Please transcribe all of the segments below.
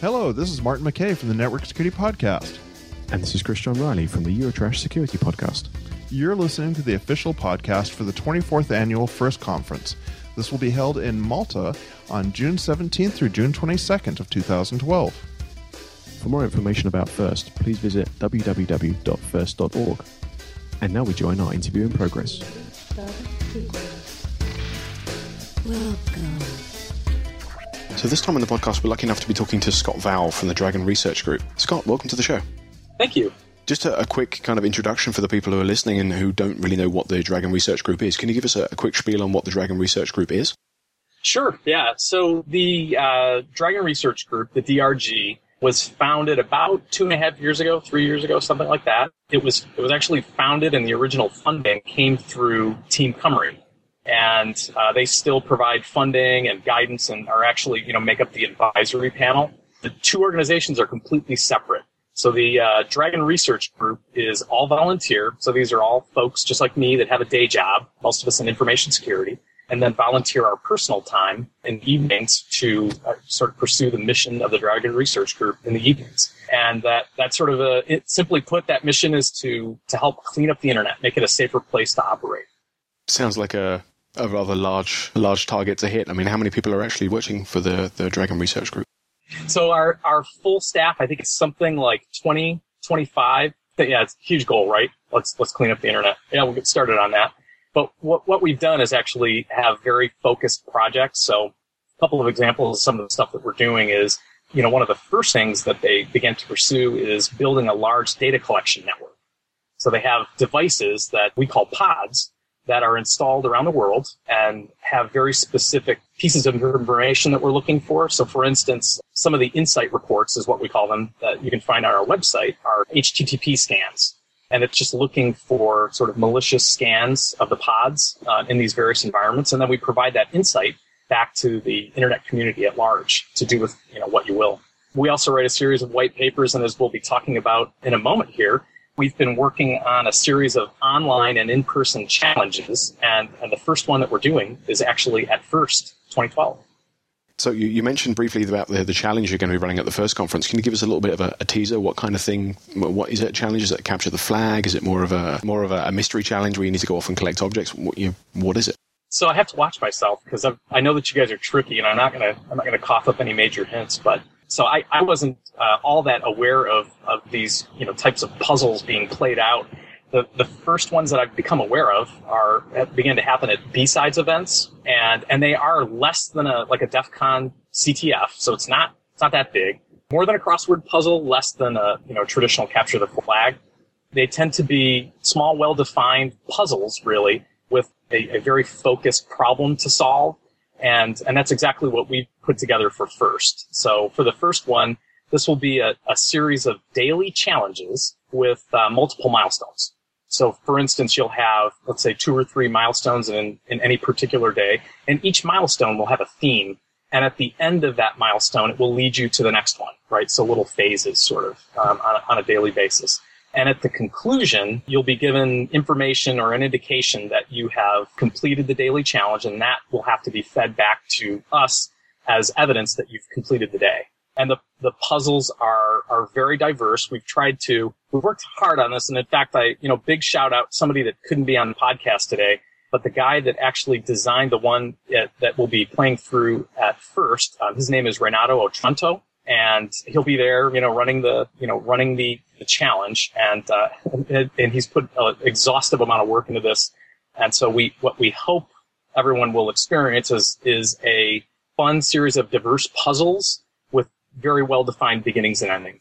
Hello, this is Martin McKeay from the Network Security Podcast. And this is Chris John Riley from the Eurotrash Security Podcast. You're listening to the official podcast for the 24th annual FIRST Conference. This will be held in Malta on June 17th through June 22nd of 2012. For more information about FIRST, please visit www.first.org. And now we join our interview in progress. Welcome. So this time on the podcast, we're lucky enough to be talking to Scott Vowell from the Dragon Research Group. Scott, welcome to the show. Thank you. Just a, a quick kind of introduction for the people who are listening and who don't really know what the Dragon Research Group is. Can you give us a, a quick spiel on what the Dragon Research Group is? Sure. Yeah. So the uh, Dragon Research Group, the DRG, was founded about two and a half years ago, three years ago, something like that. It was it was actually founded, and the original funding came through Team Cymru, and uh, they still provide funding and guidance, and are actually you know make up the advisory panel. The two organizations are completely separate. So the uh, Dragon Research Group is all volunteer. So these are all folks just like me that have a day job, most of us in information security, and then volunteer our personal time in evenings to uh, sort of pursue the mission of the Dragon Research Group in the evenings. And that, that sort of a, it, simply put, that mission is to, to help clean up the internet, make it a safer place to operate. Sounds like a, a rather large large target to hit. I mean, how many people are actually working for the, the Dragon Research Group? So our, our full staff, I think it's something like 20, 25. Yeah, it's a huge goal, right? Let's, let's clean up the internet. Yeah, we'll get started on that. But what, what we've done is actually have very focused projects. So a couple of examples of some of the stuff that we're doing is, you know, one of the first things that they began to pursue is building a large data collection network. So they have devices that we call pods that are installed around the world and have very specific pieces of information that we're looking for. So for instance, some of the insight reports is what we call them that you can find on our website are HTTP scans. And it's just looking for sort of malicious scans of the pods uh, in these various environments. And then we provide that insight back to the internet community at large to do with, you know, what you will. We also write a series of white papers, and as we'll be talking about in a moment here, we've been working on a series of online and in-person challenges, and, and the first one that we're doing is actually at First 2012. So you, you mentioned briefly about the, the challenge you're going to be running at the first conference. Can you give us a little bit of a, a teaser? What kind of thing? What is it? A challenge? Is it capture the flag? Is it more of a more of a, a mystery challenge where you need to go off and collect objects? What, you, what is it? So I have to watch myself because I know that you guys are tricky, and I'm not gonna I'm not gonna cough up any major hints. But so I, I wasn't uh, all that aware of of these you know types of puzzles being played out. The the first ones that I've become aware of are began to happen at B-sides events, and and they are less than a like a DEF CON CTF, so it's not it's not that big. More than a crossword puzzle, less than a you know traditional capture the flag. They tend to be small, well-defined puzzles, really, with a, a very focused problem to solve. And, and that's exactly what we put together for first. So for the first one, this will be a, a series of daily challenges with uh, multiple milestones. So for instance, you'll have, let's say, two or three milestones in, in any particular day, and each milestone will have a theme. And at the end of that milestone, it will lead you to the next one, right? So little phases sort of um, on, a, on a daily basis. And at the conclusion, you'll be given information or an indication that you have completed the daily challenge, and that will have to be fed back to us as evidence that you've completed the day. And the, the puzzles are, are very diverse. We've tried to, we've worked hard on this. And in fact, I, you know, big shout out somebody that couldn't be on the podcast today, but the guy that actually designed the one that, will be playing through at first, um, his name is Renato Otranto and he'll be there, you know, running the, you know, running the, the challenge, and, uh, and and he's put an exhaustive amount of work into this, and so we what we hope everyone will experience is is a fun series of diverse puzzles very well defined beginnings and endings.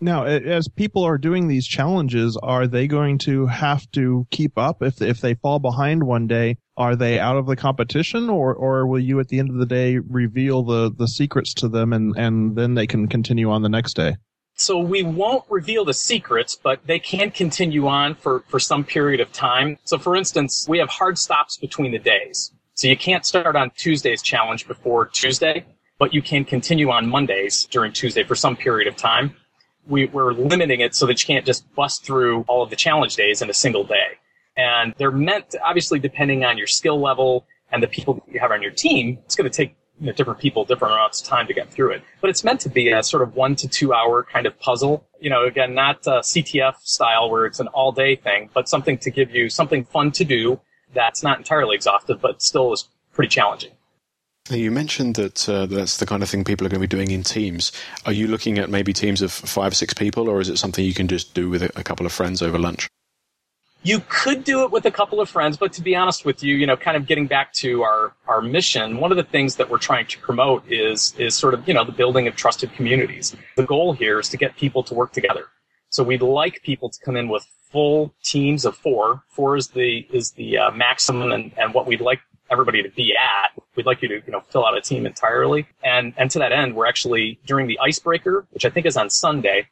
Now, as people are doing these challenges, are they going to have to keep up if if they fall behind one day? Are they out of the competition, or or will you at the end of the day reveal the the secrets to them, and and then they can continue on the next day? So we won't reveal the secrets, but they can continue on for for some period of time. So, for instance, we have hard stops between the days. So you can't start on Tuesday's challenge before Tuesday, but you can continue on Mondays during Tuesday for some period of time we, we're limiting it so that you can't just bust through all of the challenge days in a single day. And they're meant, to, obviously, depending on your skill level and the people that you have on your team, it's going to take you know, different people different amounts of time to get through it. But it's meant to be a sort of one to two hour kind of puzzle. You know, again, not CTF style where it's an all day thing, but something to give you something fun to do that's not entirely exhaustive, but still is pretty challenging. You mentioned that uh, that's the kind of thing people are going to be doing in teams. Are you looking at maybe teams of five, or six people, or is it something you can just do with a couple of friends over lunch? You could do it with a couple of friends, but to be honest with you, you know, kind of getting back to our, our mission, one of the things that we're trying to promote is, is sort of, you know, the building of trusted communities. The goal here is to get people to work together. So we'd like people to come in with full teams of four. Four is the, is the uh, maximum and, and what we'd like everybody to be at. We'd like you to, you know, fill out a team entirely. And, and to that end, we're actually during the icebreaker, which I think is on Sunday,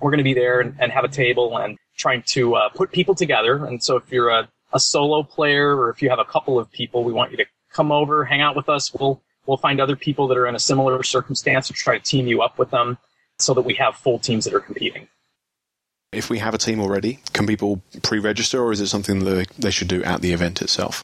we're going to be there and, and have a table and trying to uh, put people together. And so if you're a, a solo player or if you have a couple of people, we want you to come over, hang out with us. We'll we'll find other people that are in a similar circumstance and try to team you up with them so that we have full teams that are competing. If we have a team already, can people pre-register or is it something that they should do at the event itself?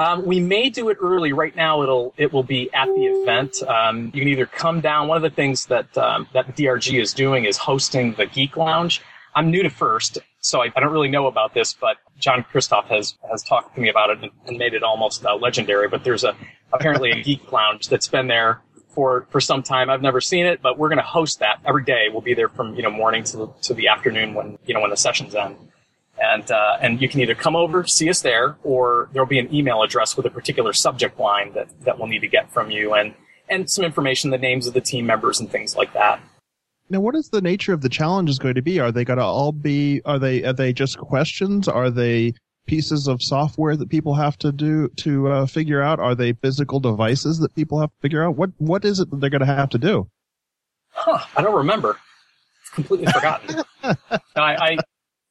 Um, we may do it early. Right now, it'll it will be at the event. Um, you can either come down. One of the things that um, that DRG is doing is hosting the Geek Lounge. I'm new to First, so I, I don't really know about this, but John Kristoff has has talked to me about it and, and made it almost uh, legendary. But there's a apparently a Geek Lounge that's been there for for some time. I've never seen it, but we're going to host that every day. We'll be there from you know morning to the, to the afternoon when you know when the sessions end and uh, and you can either come over, see us there, or there'll be an email address with a particular subject line that that we'll need to get from you, and and some information, the names of the team members, and things like that. Now, what is the nature of the challenges going to be? Are they going to all be? Are they are they just questions? Are they pieces of software that people have to do to uh, figure out? Are they physical devices that people have to figure out? What what is it that they're going to have to do? Huh, I don't remember. Completely forgotten. I, I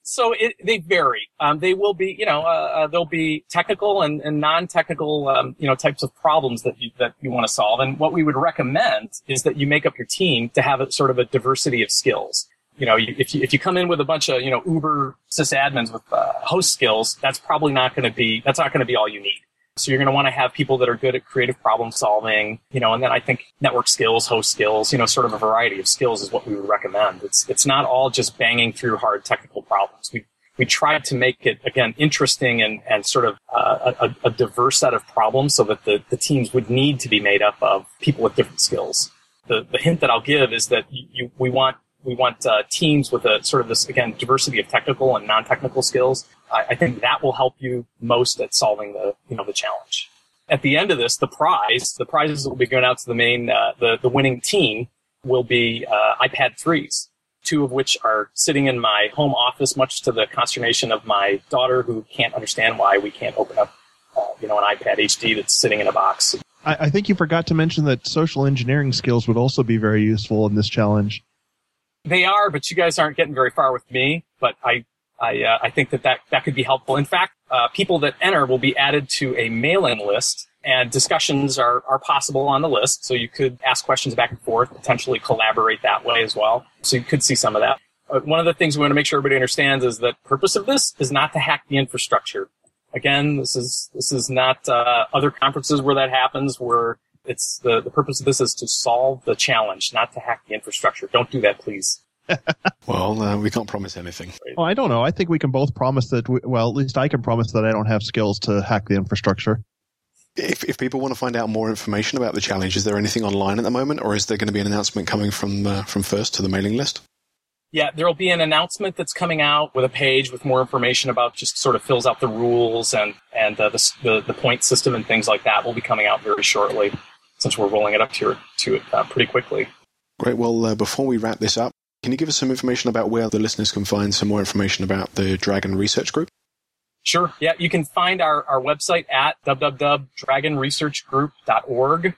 so it, they vary. Um, they will be, you know, uh, uh, there'll be technical and, and non-technical, um, you know, types of problems that you, that you want to solve. And what we would recommend is that you make up your team to have a sort of a diversity of skills. You know, if you, if you come in with a bunch of, you know, Uber sysadmins with uh, host skills, that's probably not going to be, that's not going to be all you need. So you're going to want to have people that are good at creative problem solving, you know, and then I think network skills, host skills, you know, sort of a variety of skills is what we would recommend. It's, it's not all just banging through hard technical problems. We, we tried to make it again interesting and, and sort of uh, a, a, diverse set of problems so that the, the teams would need to be made up of people with different skills. The, the hint that I'll give is that you, we want we want uh, teams with a sort of this again diversity of technical and non-technical skills. I, I, think that will help you most at solving the you know the challenge. At the end of this, the prize, the prizes that will be going out to the main uh, the the winning team will be uh, iPad threes, two of which are sitting in my home office, much to the consternation of my daughter, who can't understand why we can't open up uh, you know an iPad HD that's sitting in a box. I, I think you forgot to mention that social engineering skills would also be very useful in this challenge. They are, but you guys aren't getting very far with me. But I, I, uh, I think that, that that could be helpful. In fact, uh, people that enter will be added to a mailing list, and discussions are are possible on the list. So you could ask questions back and forth, potentially collaborate that way as well. So you could see some of that. Uh, one of the things we want to make sure everybody understands is that purpose of this is not to hack the infrastructure. Again, this is this is not uh, other conferences where that happens, where it's the, the purpose of this is to solve the challenge, not to hack the infrastructure. Don't do that, please. well, uh, we can't promise anything. Well, I don't know. I think we can both promise that. We, well, at least I can promise that I don't have skills to hack the infrastructure. If, if people want to find out more information about the challenge, is there anything online at the moment, or is there going to be an announcement coming from uh, from First to the mailing list? Yeah, there will be an announcement that's coming out with a page with more information about just sort of fills out the rules and and uh, the, the, the point system and things like that will be coming out very shortly since we're rolling it up to, to it uh, pretty quickly. Great. Well, uh, before we wrap this up, can you give us some information about where the listeners can find some more information about the Dragon Research Group? Sure. Yeah, you can find our, our website at www.dragonresearchgroup.org.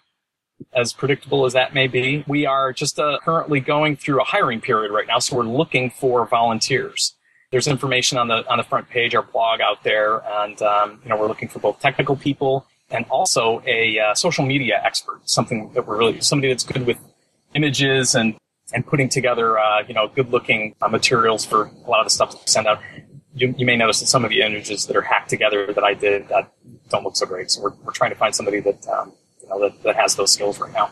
As predictable as that may be, we are just uh, currently going through a hiring period right now, so we're looking for volunteers. There's information on the on the front page, our blog out there, and um, you know we're looking for both technical people and also a uh, social media expert, something that we're really somebody that's good with images and and putting together uh, you know good looking uh, materials for a lot of the stuff that we send out. You, you may notice that some of the images that are hacked together that I did that don't look so great. So we're, we're trying to find somebody that um, know, that, that has those skills right now.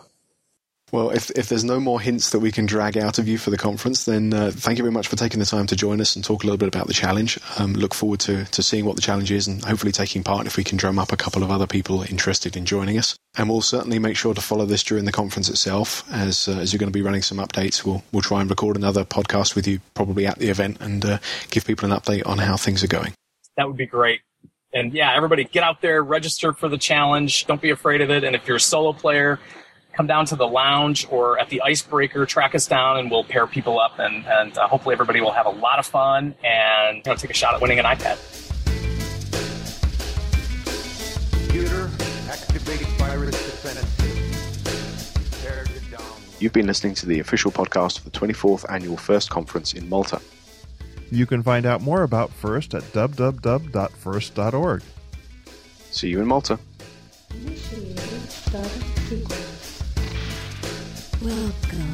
Well, if, if there's no more hints that we can drag out of you for the conference, then uh, thank you very much for taking the time to join us and talk a little bit about the challenge. Um, look forward to, to seeing what the challenge is and hopefully taking part if we can drum up a couple of other people interested in joining us. And we'll certainly make sure to follow this during the conference itself, as uh, as you're going to be running some updates. We'll we'll try and record another podcast with you probably at the event and uh, give people an update on how things are going. That would be great. And yeah, everybody get out there, register for the challenge. Don't be afraid of it. And if you're a solo player, come down to the lounge or at the icebreaker, track us down, and we'll pair people up. And, and uh, hopefully, everybody will have a lot of fun and you know, take a shot at winning an iPad. Computer, activating virus dependency. Tear it down. You've been listening to the official podcast of the 24th Annual First Conference in Malta. You can find out more about FIRST at www.first.org. See you in Malta. Welcome.